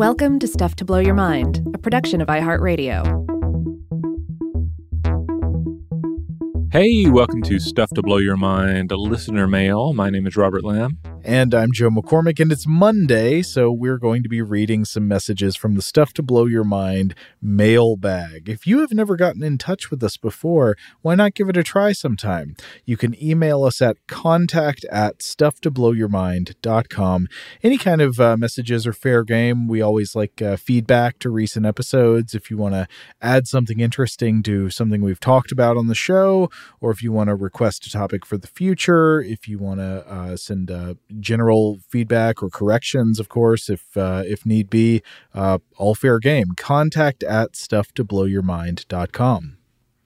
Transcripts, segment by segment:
Welcome to Stuff to Blow Your Mind, a production of iHeartRadio. Hey, welcome to Stuff to Blow Your Mind, a listener mail. My name is Robert Lamb. And I'm Joe McCormick, and it's Monday, so we're going to be reading some messages from the Stuff to Blow Your Mind mailbag. If you have never gotten in touch with us before, why not give it a try sometime? You can email us at contact at stufftoblowyourmind.com. Any kind of uh, messages are fair game. We always like uh, feedback to recent episodes. If you want to add something interesting to something we've talked about on the show, or if you want to request a topic for the future, if you want to uh, send uh, general feedback or corrections, of course, if uh, if need be, uh, all fair game. Contact at stufftoblowyourmind.com.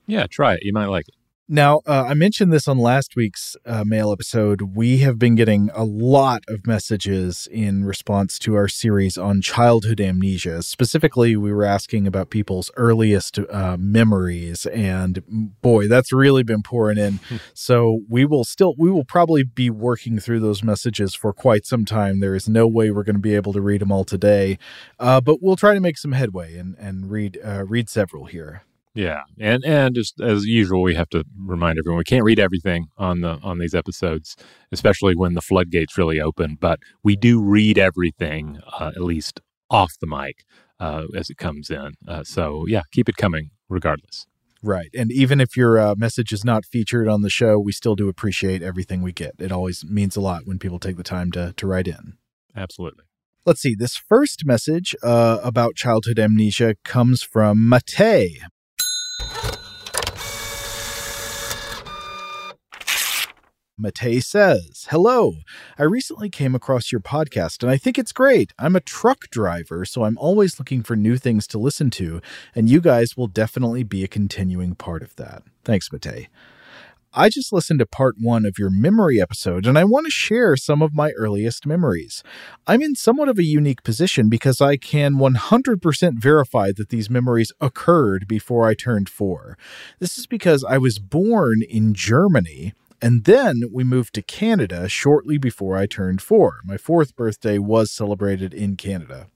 Yeah, try it. You might like it. Now, uh, I mentioned this on last week's uh, mail episode. We have been getting a lot of messages in response to our series on childhood amnesia. Specifically, we were asking about people's earliest uh, memories, and boy, that's really been pouring in. Hmm. so we will still, we will probably be working through those messages for quite some time. There is no way we're going to be able to read them all today, uh, but we'll try to make some headway and and read uh, read several here. Yeah, and and just as usual, we have to remind everyone we can't read everything on the on these episodes, especially when the floodgates really open. But we do read everything, uh, at least off the mic, uh, as it comes in. Uh, so yeah, keep it coming regardless. Right, and even if your uh, message is not featured on the show, we still do appreciate everything we get. It always means a lot when people take the time to to write in. Absolutely. Let's see. This first message uh, about childhood amnesia comes from Mate. Mate says, Hello. I recently came across your podcast and I think it's great. I'm a truck driver, so I'm always looking for new things to listen to, and you guys will definitely be a continuing part of that. Thanks, Mate. I just listened to part one of your memory episode, and I want to share some of my earliest memories. I'm in somewhat of a unique position because I can 100% verify that these memories occurred before I turned four. This is because I was born in Germany and then we moved to Canada shortly before I turned four. My fourth birthday was celebrated in Canada.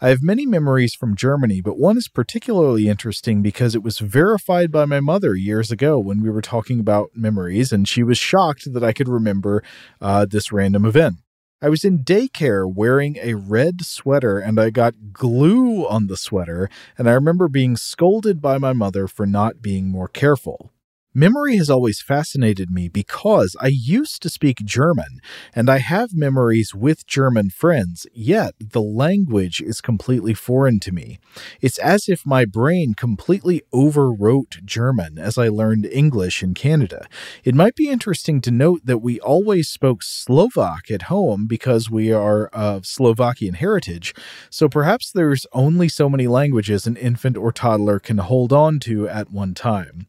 I have many memories from Germany, but one is particularly interesting because it was verified by my mother years ago when we were talking about memories, and she was shocked that I could remember uh, this random event. I was in daycare wearing a red sweater and I got glue on the sweater, and I remember being scolded by my mother for not being more careful. Memory has always fascinated me because I used to speak German and I have memories with German friends, yet the language is completely foreign to me. It's as if my brain completely overwrote German as I learned English in Canada. It might be interesting to note that we always spoke Slovak at home because we are of Slovakian heritage, so perhaps there's only so many languages an infant or toddler can hold on to at one time.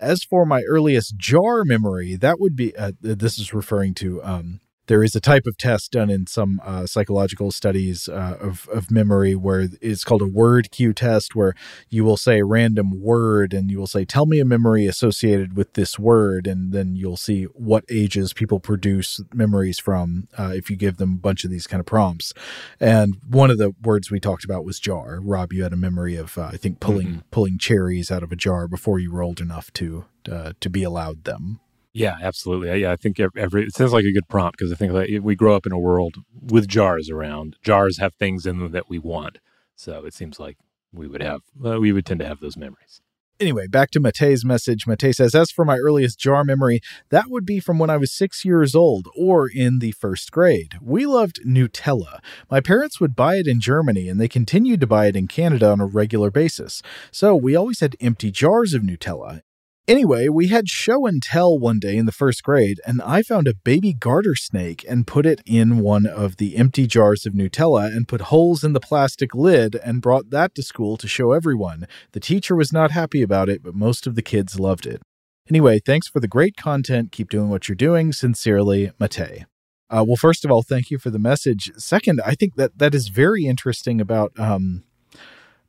As for my earliest jar memory, that would be uh, this is referring to um, there is a type of test done in some uh, psychological studies uh, of, of memory where it's called a word cue test, where you will say a random word and you will say, Tell me a memory associated with this word. And then you'll see what ages people produce memories from uh, if you give them a bunch of these kind of prompts. And one of the words we talked about was jar. Rob, you had a memory of, uh, I think, pulling mm-hmm. pulling cherries out of a jar before you were old enough to uh, to be allowed them. Yeah, absolutely. Yeah, I think every it sounds like a good prompt because I think like we grow up in a world with jars around. Jars have things in them that we want, so it seems like we would have uh, we would tend to have those memories. Anyway, back to Mate's message. Mate says, As for my earliest jar memory, that would be from when I was six years old or in the first grade. We loved Nutella. My parents would buy it in Germany and they continued to buy it in Canada on a regular basis. So we always had empty jars of Nutella. Anyway, we had show and tell one day in the first grade, and I found a baby garter snake and put it in one of the empty jars of Nutella and put holes in the plastic lid and brought that to school to show everyone. The teacher was not happy about it, but most of the kids loved it. Anyway, thanks for the great content. Keep doing what you're doing. Sincerely, Mate. Uh, well, first of all, thank you for the message. Second, I think that that is very interesting about um,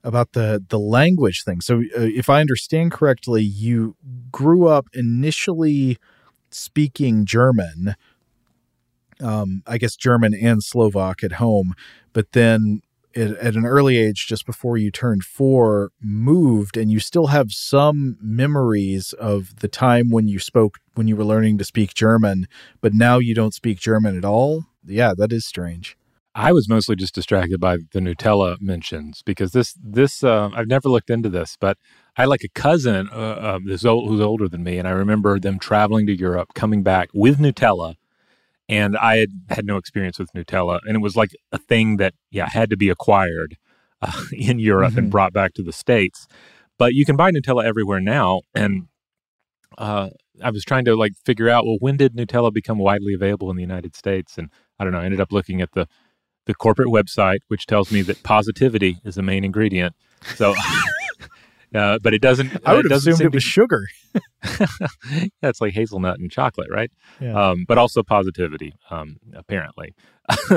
about the the language thing. So, uh, if I understand correctly, you grew up initially speaking German. Um, I guess German and Slovak at home, but then at an early age, just before you turned four, moved, and you still have some memories of the time when you spoke when you were learning to speak German, but now you don't speak German at all. Yeah, that is strange. I was mostly just distracted by the Nutella mentions because this this uh, I've never looked into this, but I had like a cousin uh, uh, who's older than me, and I remember them traveling to Europe, coming back with Nutella, and I had had no experience with Nutella, and it was like a thing that yeah had to be acquired uh, in Europe mm-hmm. and brought back to the states. But you can buy Nutella everywhere now, and uh, I was trying to like figure out well when did Nutella become widely available in the United States, and I don't know. I ended up looking at the the corporate website, which tells me that positivity is the main ingredient. So, uh, but it doesn't. I would have assumed it was to, sugar. That's like hazelnut and chocolate, right? Yeah. Um, but also positivity, um, apparently.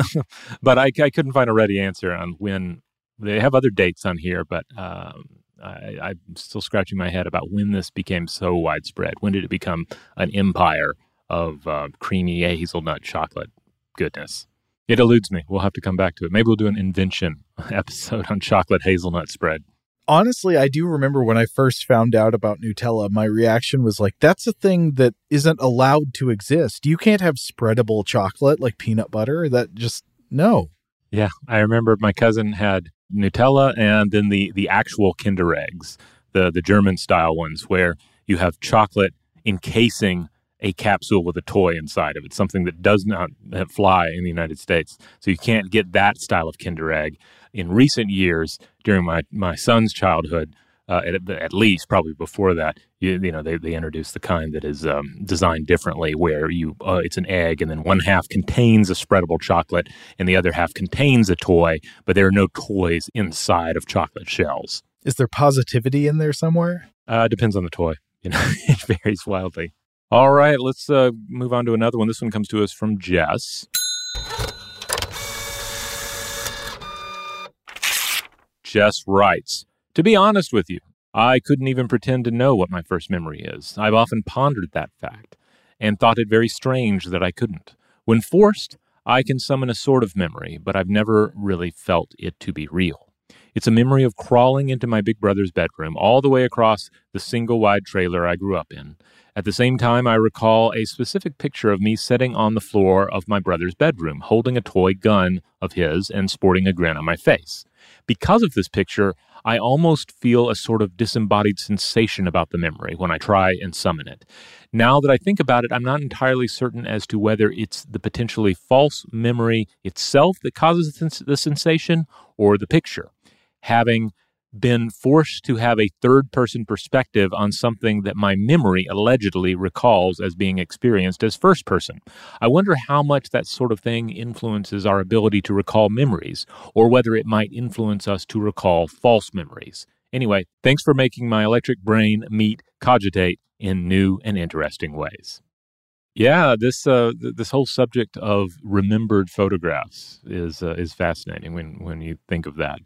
but I, I, couldn't find a ready answer on when they have other dates on here, but um, I, I'm still scratching my head about when this became so widespread. When did it become an empire of uh, creamy hazelnut chocolate goodness? It eludes me. We'll have to come back to it. Maybe we'll do an invention episode on chocolate hazelnut spread. Honestly, I do remember when I first found out about Nutella, my reaction was like, that's a thing that isn't allowed to exist. You can't have spreadable chocolate like peanut butter. That just, no. Yeah. I remember my cousin had Nutella and then the, the actual Kinder eggs, the, the German style ones, where you have chocolate encasing a capsule with a toy inside of it, something that does not fly in the United States. So you can't get that style of Kinder Egg. In recent years, during my, my son's childhood, uh, at, at, least probably before that, you, you know, they, they introduced the kind that is um, designed differently, where you uh, it's an egg, and then one half contains a spreadable chocolate, and the other half contains a toy, but there are no toys inside of chocolate shells. Is there positivity in there somewhere? Uh, depends on the toy. You know, it varies wildly. All right, let's uh, move on to another one. This one comes to us from Jess. Jess writes To be honest with you, I couldn't even pretend to know what my first memory is. I've often pondered that fact and thought it very strange that I couldn't. When forced, I can summon a sort of memory, but I've never really felt it to be real. It's a memory of crawling into my big brother's bedroom all the way across the single wide trailer I grew up in At the same time, I recall a specific picture of me sitting on the floor of my brother's bedroom, holding a toy gun of his and sporting a grin on my face. Because of this picture, I almost feel a sort of disembodied sensation about the memory when I try and summon it. Now that I think about it, I'm not entirely certain as to whether it's the potentially false memory itself that causes the sensation or the picture. Having been forced to have a third person perspective on something that my memory allegedly recalls as being experienced as first person. I wonder how much that sort of thing influences our ability to recall memories, or whether it might influence us to recall false memories. Anyway, thanks for making my electric brain meat cogitate in new and interesting ways. Yeah, this uh, th- this whole subject of remembered photographs is uh, is fascinating when when you think of that.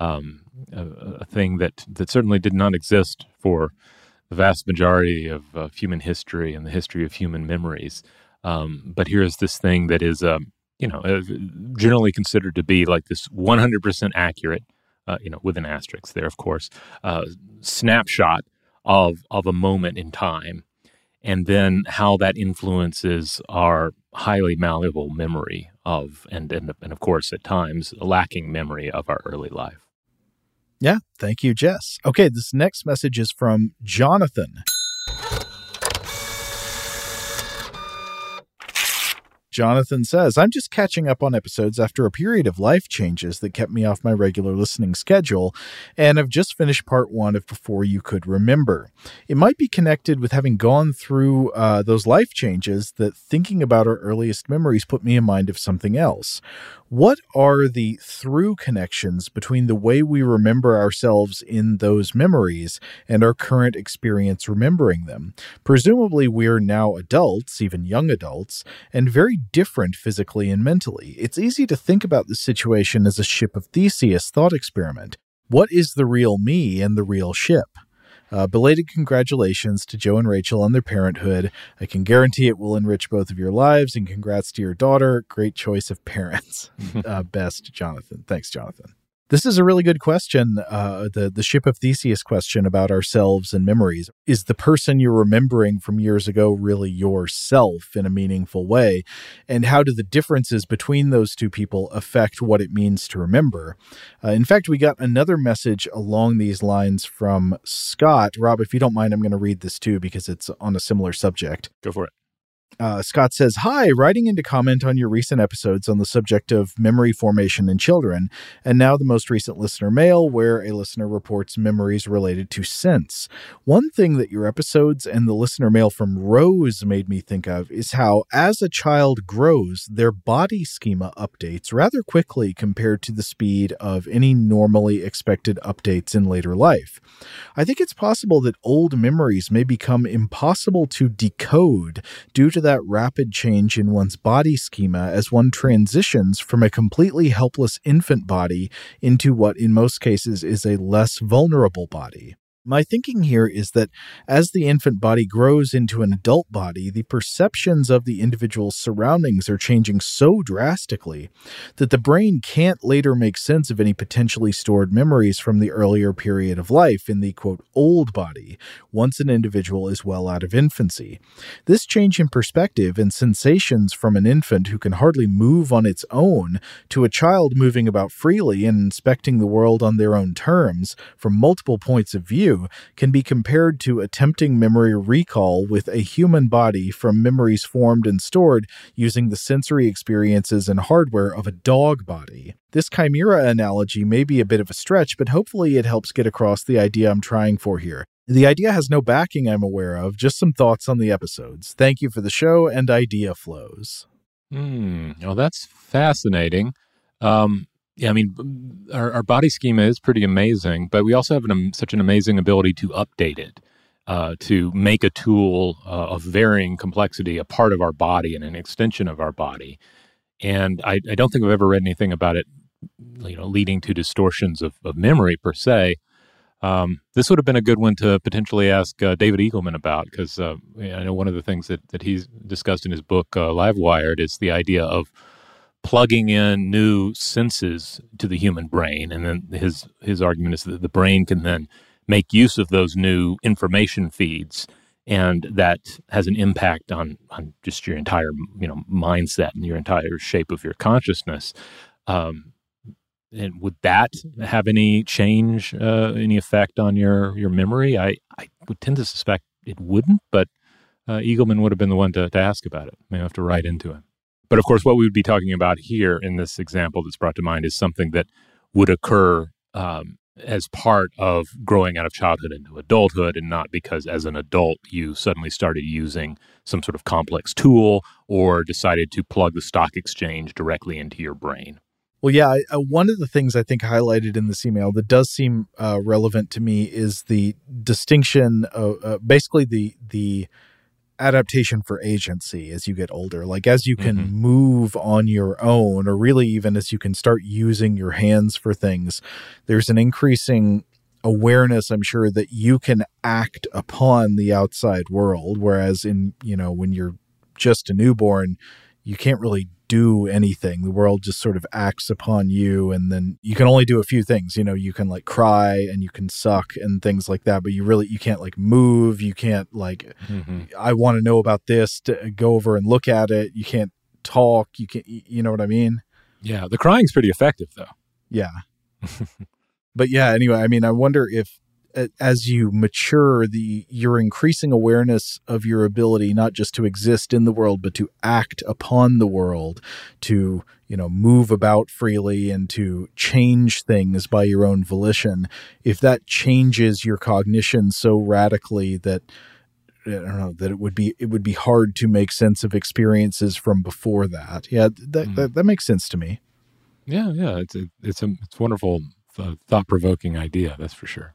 Um, a, a, thing that that certainly did not exist for the vast majority of uh, human history and the history of human memories. Um, but here's this thing that is, um, you know, uh, generally considered to be like this 100% accurate, uh, you know, with an asterisk there, of course, uh, snapshot of of a moment in time and then how that influences our highly malleable memory of, and, and, and of course, at times, lacking memory of our early life. Yeah, thank you, Jess. Okay, this next message is from Jonathan. Jonathan says, I'm just catching up on episodes after a period of life changes that kept me off my regular listening schedule, and I've just finished part one of Before You Could Remember. It might be connected with having gone through uh, those life changes that thinking about our earliest memories put me in mind of something else. What are the through connections between the way we remember ourselves in those memories and our current experience remembering them? Presumably, we're now adults, even young adults, and very different physically and mentally. It's easy to think about the situation as a ship of Theseus thought experiment. What is the real me and the real ship? Uh, belated congratulations to Joe and Rachel on their parenthood. I can guarantee it will enrich both of your lives, and congrats to your daughter. Great choice of parents. uh, best, Jonathan. Thanks, Jonathan. This is a really good question. Uh, the the ship of Theseus question about ourselves and memories is the person you're remembering from years ago really yourself in a meaningful way, and how do the differences between those two people affect what it means to remember? Uh, in fact, we got another message along these lines from Scott. Rob, if you don't mind, I'm going to read this too because it's on a similar subject. Go for it. Uh, Scott says, Hi, writing in to comment on your recent episodes on the subject of memory formation in children, and now the most recent listener mail, where a listener reports memories related to sense. One thing that your episodes and the listener mail from Rose made me think of is how, as a child grows, their body schema updates rather quickly compared to the speed of any normally expected updates in later life. I think it's possible that old memories may become impossible to decode due to that rapid change in one's body schema as one transitions from a completely helpless infant body into what, in most cases, is a less vulnerable body. My thinking here is that as the infant body grows into an adult body, the perceptions of the individual's surroundings are changing so drastically that the brain can't later make sense of any potentially stored memories from the earlier period of life in the quote old body once an individual is well out of infancy. This change in perspective and sensations from an infant who can hardly move on its own to a child moving about freely and inspecting the world on their own terms from multiple points of view can be compared to attempting memory recall with a human body from memories formed and stored using the sensory experiences and hardware of a dog body. This chimera analogy may be a bit of a stretch, but hopefully it helps get across the idea I'm trying for here. The idea has no backing I'm aware of, just some thoughts on the episodes. Thank you for the show and idea flows. Hmm. Well, that's fascinating. Um, yeah, I mean, our, our body schema is pretty amazing, but we also have an, such an amazing ability to update it, uh, to make a tool uh, of varying complexity a part of our body and an extension of our body. And I, I don't think I've ever read anything about it, you know, leading to distortions of, of memory per se. Um, this would have been a good one to potentially ask uh, David Eagleman about because uh, I know one of the things that, that he's discussed in his book, uh, Livewired, is the idea of plugging in new senses to the human brain, and then his his argument is that the brain can then make use of those new information feeds and that has an impact on on just your entire you know mindset and your entire shape of your consciousness. Um, and would that have any change, uh, any effect on your your memory? I I would tend to suspect it wouldn't, but uh, Eagleman would have been the one to, to ask about it. I may have to write into him. But of course, what we would be talking about here in this example that's brought to mind is something that would occur um, as part of growing out of childhood into adulthood, and not because as an adult you suddenly started using some sort of complex tool or decided to plug the stock exchange directly into your brain. Well, yeah, I, uh, one of the things I think highlighted in this email that does seem uh, relevant to me is the distinction of uh, basically the the adaptation for agency as you get older. Like as you can mm-hmm. move on your own, or really even as you can start using your hands for things, there's an increasing awareness i'm sure that you can act upon the outside world whereas in you know when you're just a newborn you can't really do anything. The world just sort of acts upon you, and then you can only do a few things. You know, you can like cry and you can suck and things like that, but you really you can't like move. You can't like mm-hmm. I want to know about this to go over and look at it. You can't talk. You can't. You know what I mean? Yeah, the crying's pretty effective though. Yeah. but yeah, anyway, I mean, I wonder if as you mature the you're increasing awareness of your ability not just to exist in the world but to act upon the world to you know move about freely and to change things by your own volition if that changes your cognition so radically that I don't know that it would be it would be hard to make sense of experiences from before that. Yeah, that mm. that, that, makes sense to me. Yeah, yeah, it's a, it's a it's wonderful uh, thought provoking idea. That's for sure.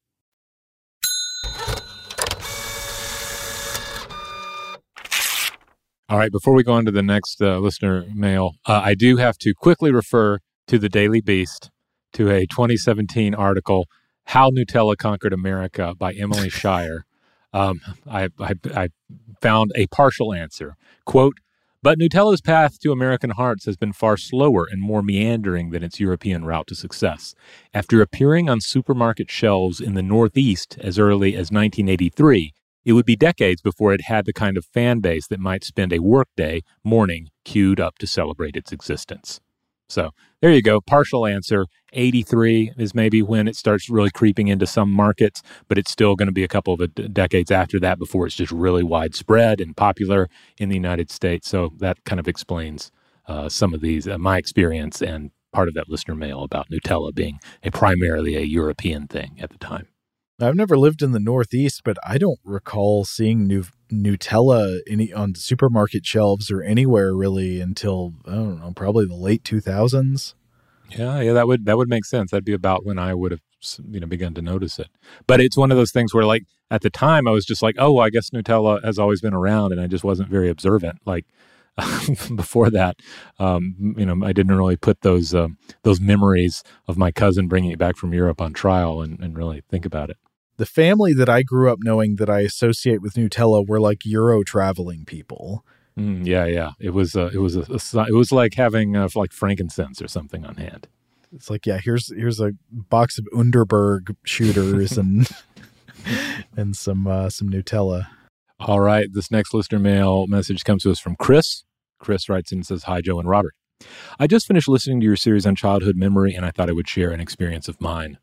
All right, before we go on to the next uh, listener mail, uh, I do have to quickly refer to the Daily Beast to a 2017 article, How Nutella Conquered America by Emily Shire. Um, I, I, I found a partial answer. Quote, but Nutella's path to American hearts has been far slower and more meandering than its European route to success. After appearing on supermarket shelves in the Northeast as early as 1983, it would be decades before it had the kind of fan base that might spend a workday morning queued up to celebrate its existence. So there you go. Partial answer. 83 is maybe when it starts really creeping into some markets, but it's still going to be a couple of decades after that before it's just really widespread and popular in the United States. So that kind of explains uh, some of these, uh, my experience and part of that listener mail about Nutella being a primarily a European thing at the time. I've never lived in the Northeast, but I don't recall seeing Nutella any on supermarket shelves or anywhere really until I don't know, probably the late 2000s. Yeah, yeah, that would that would make sense. That'd be about when I would have you know begun to notice it. But it's one of those things where like at the time I was just like, "Oh, I guess Nutella has always been around," and I just wasn't very observant. Like before that, um, you know, I didn't really put those uh, those memories of my cousin bringing it back from Europe on trial and, and really think about it the family that I grew up knowing that I associate with Nutella were like Euro traveling people. Mm, yeah, yeah. It was uh, it was a, a, it was like having uh, like frankincense or something on hand. It's like yeah, here's here's a box of Underberg shooters and and some uh, some Nutella. All right, this next listener mail message comes to us from Chris. Chris writes in and says, "Hi, Joe and Robert. I just finished listening to your series on childhood memory, and I thought I would share an experience of mine."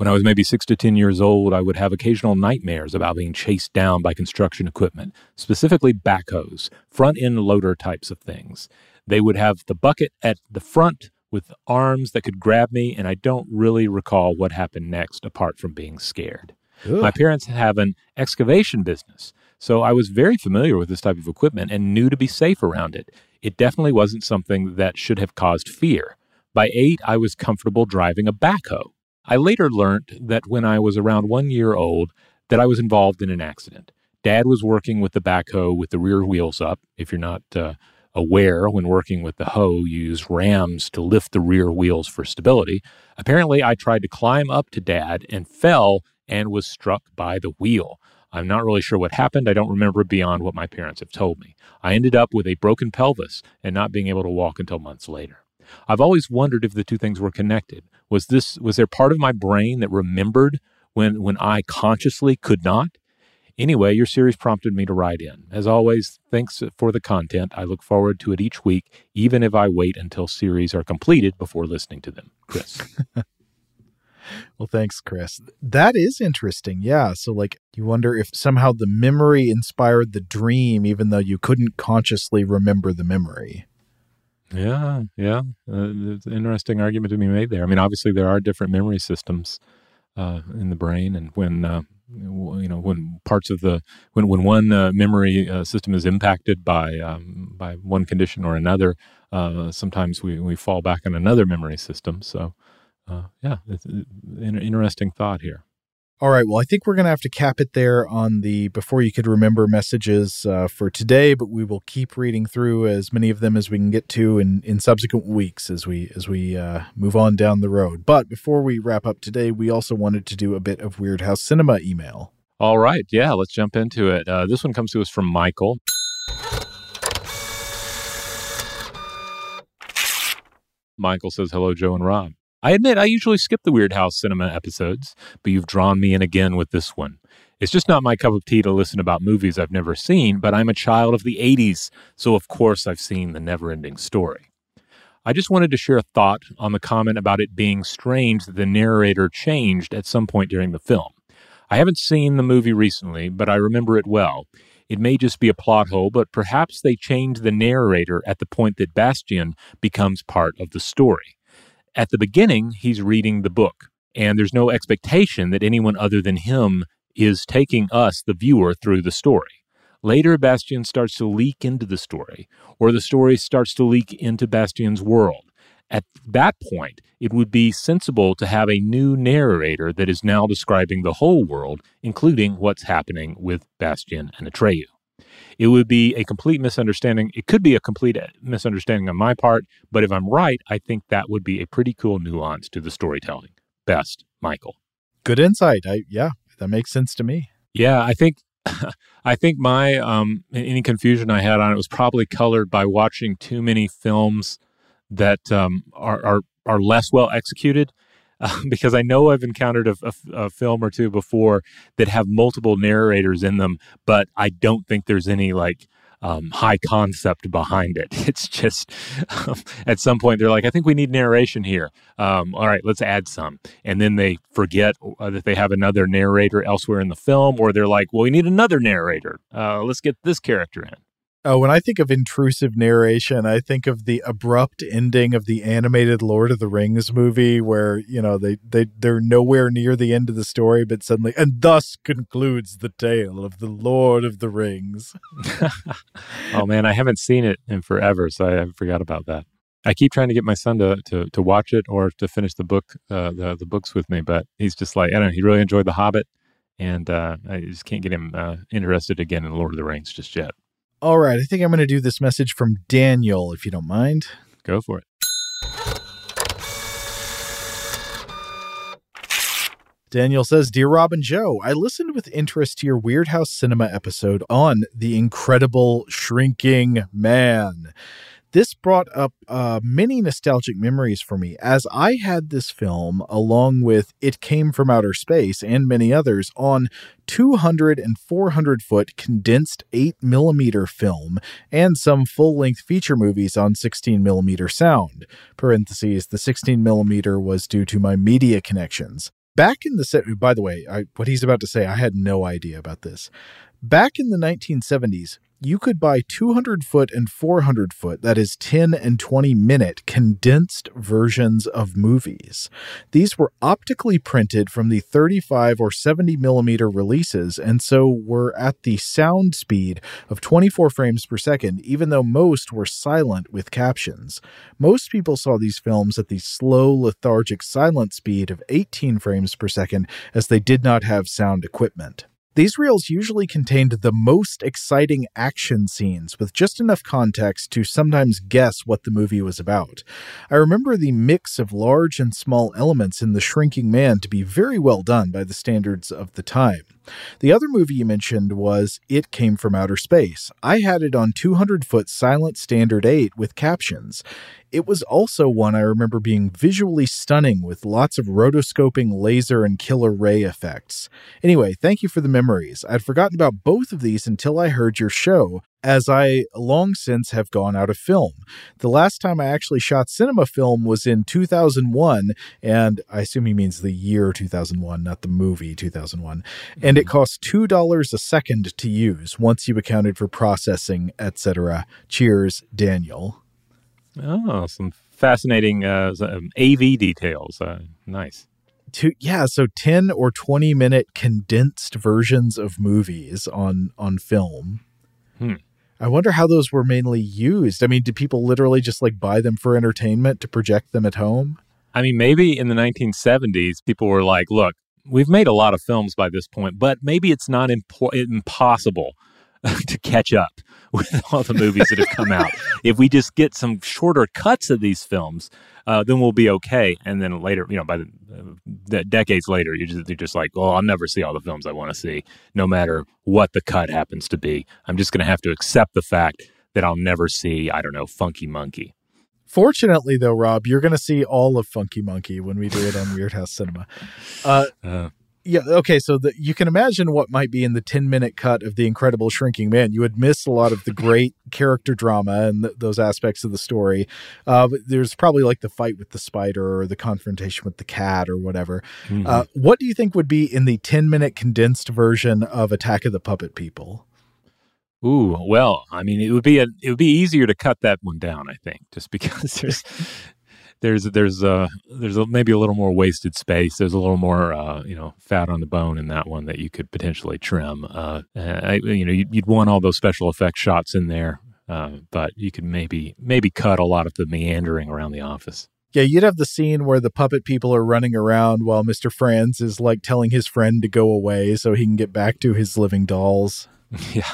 When I was maybe six to 10 years old, I would have occasional nightmares about being chased down by construction equipment, specifically backhoes, front end loader types of things. They would have the bucket at the front with arms that could grab me, and I don't really recall what happened next apart from being scared. Ugh. My parents have an excavation business, so I was very familiar with this type of equipment and knew to be safe around it. It definitely wasn't something that should have caused fear. By eight, I was comfortable driving a backhoe. I later learned that when I was around one year old, that I was involved in an accident. Dad was working with the backhoe with the rear wheels up. If you're not uh, aware, when working with the hoe, you use rams to lift the rear wheels for stability. Apparently, I tried to climb up to Dad and fell and was struck by the wheel. I'm not really sure what happened. I don't remember beyond what my parents have told me. I ended up with a broken pelvis and not being able to walk until months later. I've always wondered if the two things were connected. Was this was there part of my brain that remembered when when I consciously could not? Anyway, your series prompted me to write in. As always, thanks for the content. I look forward to it each week, even if I wait until series are completed before listening to them. Chris. well, thanks, Chris. That is interesting. Yeah. So, like, you wonder if somehow the memory inspired the dream, even though you couldn't consciously remember the memory. Yeah, yeah. Uh, it's an interesting argument to be made there. I mean, obviously, there are different memory systems uh, in the brain, and when uh, you know when parts of the when when one uh, memory uh, system is impacted by um, by one condition or another, uh, sometimes we we fall back on another memory system. So, yeah, it's an interesting thought here. All right. Well, I think we're going to have to cap it there on the before you could remember messages uh, for today, but we will keep reading through as many of them as we can get to in, in subsequent weeks as we as we uh, move on down the road. But before we wrap up today, we also wanted to do a bit of Weirdhouse Cinema email. All right. Yeah, let's jump into it. Uh, this one comes to us from Michael. Michael says, Hello, Joe and Rob. I admit I usually skip the Weirdhouse cinema episodes, but you've drawn me in again with this one. It's just not my cup of tea to listen about movies I've never seen, but I'm a child of the 80s, so of course I've seen the never ending story. I just wanted to share a thought on the comment about it being strange that the narrator changed at some point during the film. I haven't seen the movie recently, but I remember it well. It may just be a plot hole, but perhaps they changed the narrator at the point that Bastian becomes part of the story. At the beginning, he's reading the book, and there's no expectation that anyone other than him is taking us, the viewer, through the story. Later, Bastian starts to leak into the story, or the story starts to leak into Bastian's world. At that point, it would be sensible to have a new narrator that is now describing the whole world, including what's happening with Bastian and Atreyu. It would be a complete misunderstanding. It could be a complete misunderstanding on my part, but if I'm right, I think that would be a pretty cool nuance to the storytelling. Best, Michael. Good insight. I yeah, that makes sense to me. Yeah, I think I think my um, any confusion I had on it was probably colored by watching too many films that um, are, are are less well executed. Because I know I've encountered a, a, a, film or two before that have multiple narrators in them, but I don't think there's any like um, high concept behind it. It's just um, at some point they're like, I think we need narration here. Um, all right, let's add some. And then they forget uh, that they have another narrator elsewhere in the film, or they're like, well, we need another narrator. Uh, let's get this character in. Oh, when I think of intrusive narration, I think of the abrupt ending of the animated Lord of the Rings movie where, you know, they, they, they're nowhere near the end of the story, but suddenly, and thus concludes the tale of the Lord of the Rings. oh, man, I haven't seen it in forever, so I, I forgot about that. I keep trying to get my son to, to, to watch it or to finish the book, uh, the, the books with me, but he's just like, I don't know, he really enjoyed The Hobbit, and uh, I just can't get him uh, interested again in Lord of the Rings just yet. All right, I think I'm going to do this message from Daniel, if you don't mind. Go for it. Daniel says, Dear Rob and Joe, I listened with interest to your Weirdhouse Cinema episode on the incredible shrinking man this brought up uh, many nostalgic memories for me as I had this film along with It Came from Outer Space and many others on 200 and 400 foot condensed 8 millimeter film and some full length feature movies on 16 millimeter sound. Parentheses, the 16 millimeter was due to my media connections. Back in the set, by the way, I, what he's about to say, I had no idea about this. Back in the 1970s, you could buy 200 foot and 400 foot, that is 10 and 20 minute condensed versions of movies. These were optically printed from the 35 or 70 millimeter releases and so were at the sound speed of 24 frames per second, even though most were silent with captions. Most people saw these films at the slow, lethargic silent speed of 18 frames per second as they did not have sound equipment. These reels usually contained the most exciting action scenes with just enough context to sometimes guess what the movie was about. I remember the mix of large and small elements in The Shrinking Man to be very well done by the standards of the time. The other movie you mentioned was It Came from Outer Space. I had it on 200 foot silent standard 8 with captions. It was also one I remember being visually stunning with lots of rotoscoping, laser, and killer ray effects. Anyway, thank you for the memories. I'd forgotten about both of these until I heard your show, as I long since have gone out of film. The last time I actually shot cinema film was in 2001, and I assume he means the year 2001, not the movie 2001. And it mm-hmm. cost $2 a second to use once you accounted for processing, etc. Cheers, Daniel. Oh, some fascinating uh, AV details. Uh, nice. To, yeah, so 10 or 20 minute condensed versions of movies on on film. Hmm. I wonder how those were mainly used. I mean, did people literally just like buy them for entertainment to project them at home? I mean, maybe in the 1970s, people were like, look, we've made a lot of films by this point, but maybe it's not impo- impossible to catch up with all the movies that have come out. if we just get some shorter cuts of these films, uh, then we'll be okay. And then later, you know, by the, uh, the decades later, you're just, you're just like, oh, I'll never see all the films I want to see, no matter what the cut happens to be. I'm just going to have to accept the fact that I'll never see, I don't know, Funky Monkey. Fortunately, though, Rob, you're going to see all of Funky Monkey when we do it on Weirdhouse Cinema. Uh, uh, yeah okay so the, you can imagine what might be in the 10 minute cut of the incredible shrinking man. You would miss a lot of the great character drama and th- those aspects of the story. Uh, there's probably like the fight with the spider or the confrontation with the cat or whatever. Mm-hmm. uh, what do you think would be in the 10 minute condensed version of attack of the puppet people? Ooh, well, I mean, it would be a, it would be easier to cut that one down, I think, just because there's there's there's uh there's a, maybe a little more wasted space. There's a little more uh, you know fat on the bone in that one that you could potentially trim. Uh, I, you know, you'd, you'd want all those special effects shots in there, uh, but you could maybe maybe cut a lot of the meandering around the office. Yeah, you'd have the scene where the puppet people are running around while Mr. Franz is like telling his friend to go away so he can get back to his living dolls. Yeah.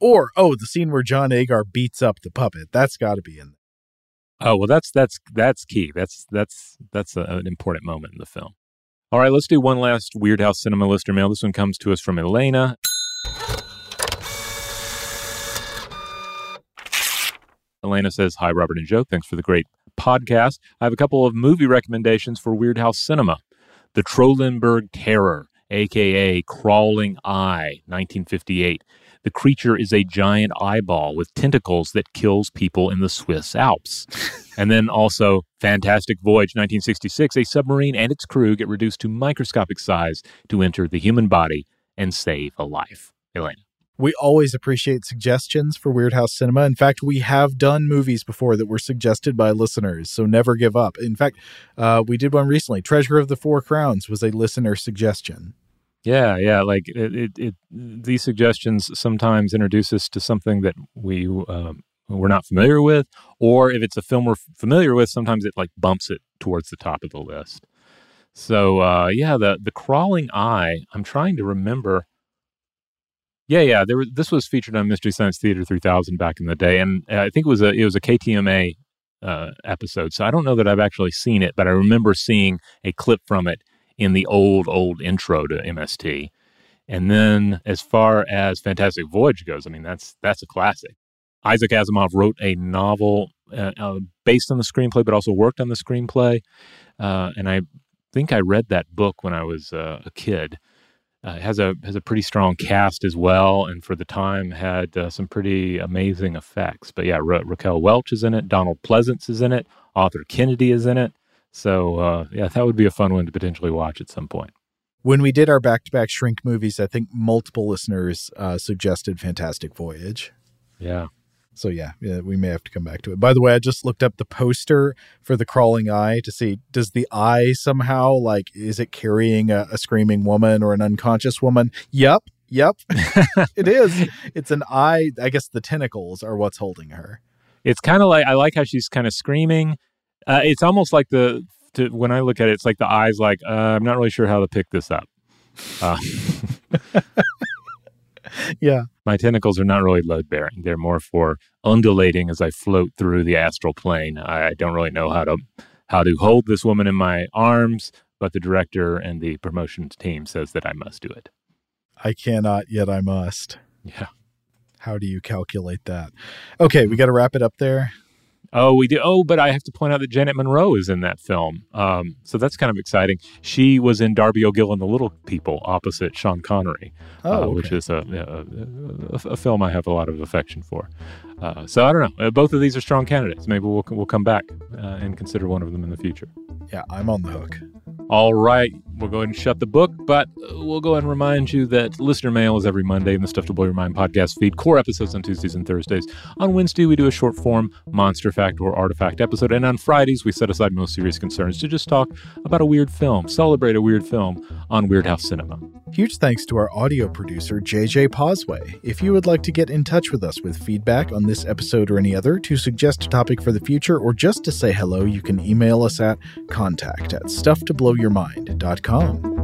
Or, oh, the scene where John Agar beats up the puppet. That's got to be in there. Oh well, that's that's that's key. That's that's that's a, an important moment in the film. All right, let's do one last Weirdhouse Cinema listener mail. This one comes to us from Elena. Elena says, Hi, Robert and Joe. Thanks for the great podcast. I have a couple of movie recommendations for Weirdhouse Cinema The Trollenberg Terror, aka Crawling Eye, 1958. The creature is a giant eyeball with tentacles that kills people in the Swiss Alps. and then also Fantastic Voyage 1966, a submarine and its crew get reduced to microscopic size to enter the human body and save a life. Elena. We always appreciate suggestions for Weirdhouse Cinema. In fact, we have done movies before that were suggested by listeners, so never give up. In fact, uh, we did one recently. Treasure of the Four Crowns was a listener suggestion. Yeah, yeah. Like it, it, it these suggestions sometimes introduce us to something that we um, we're not familiar with, or if it's a film we're familiar with, sometimes it like bumps it towards the top of the list. So uh, yeah, the the crawling eye. I'm trying to remember. Yeah, yeah. There was, this was featured on Mystery Science Theater 3000 back in the day, and uh, I think it was a it was a KTMA uh, episode. So I don't know that I've actually seen it, but I remember seeing a clip from it in the old old intro to MST. And then as far as Fantastic Voyage goes, I mean that's that's a classic. Isaac Asimov wrote a novel uh, uh, based on the screenplay, but also worked on the screenplay. Uh, and I think I read that book when I was uh, a kid. Uh, it has a has a pretty strong cast as well, and for the time had uh, some pretty amazing effects. But yeah, Ra- Raquel Welch is in it. Donald Pleasence is in it. Arthur Kennedy is in it. So uh, yeah, that would be a fun one to potentially watch at some point. When we did our back to back shrink movies, I think multiple listeners uh, suggested Fantastic Voyage. Yeah. So yeah, yeah, we may have to come back to it. By the way, I just looked up the poster for the crawling eye to see does the eye somehow like is it carrying a, a screaming woman or an unconscious woman? Yep, yep, it is. It's an eye. I guess the tentacles are what's holding her. It's kind of like I like how she's kind of screaming. Uh, it's almost like the to, when I look at it, it's like the eyes. Like uh, I'm not really sure how to pick this up. Uh, yeah. My tentacles are not really load bearing. They're more for undulating as I float through the astral plane. I, I don't really know how to how to hold this woman in my arms, but the director and the promotions team says that I must do it. I cannot yet I must. Yeah. How do you calculate that? Okay, we got to wrap it up there. Oh, we do. Oh, but I have to point out that Janet Munro is in that film. Um, so that's kind of exciting. She was in Darby O'Gill and the Little People opposite Sean Connery, Oh, uh, okay. which is a, a, a, a film I have a lot of affection for. Uh, so I don't know. Uh, both of these are strong candidates. Maybe we'll we'll come back uh, and consider one of them in the future. Yeah, I'm on the hook. All right, we'll go ahead and shut the book, but uh, we'll go ahead and remind you that listener mail is every Monday in the Stuff to Blow Your Mind podcast feed. Core episodes on Tuesdays and Thursdays. On Wednesday, we do a short form monster fact or artifact episode, and on Fridays, we set aside most serious concerns to just talk about a weird film, celebrate a weird film on Weirdhouse Cinema. Huge thanks to our audio producer, JJ Posway. If you would like to get in touch with us with feedback on this episode or any other, to suggest a topic for the future, or just to say hello, you can email us at contact at stufftoblowyourmind.com.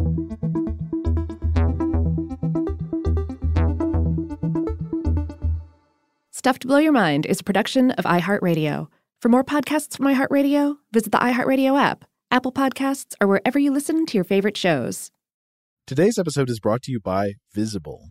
Stuff to Blow Your Mind is a production of iHeartRadio. For more podcasts from iHeartRadio, visit the iHeartRadio app, Apple Podcasts, or wherever you listen to your favorite shows. Today's episode is brought to you by Visible.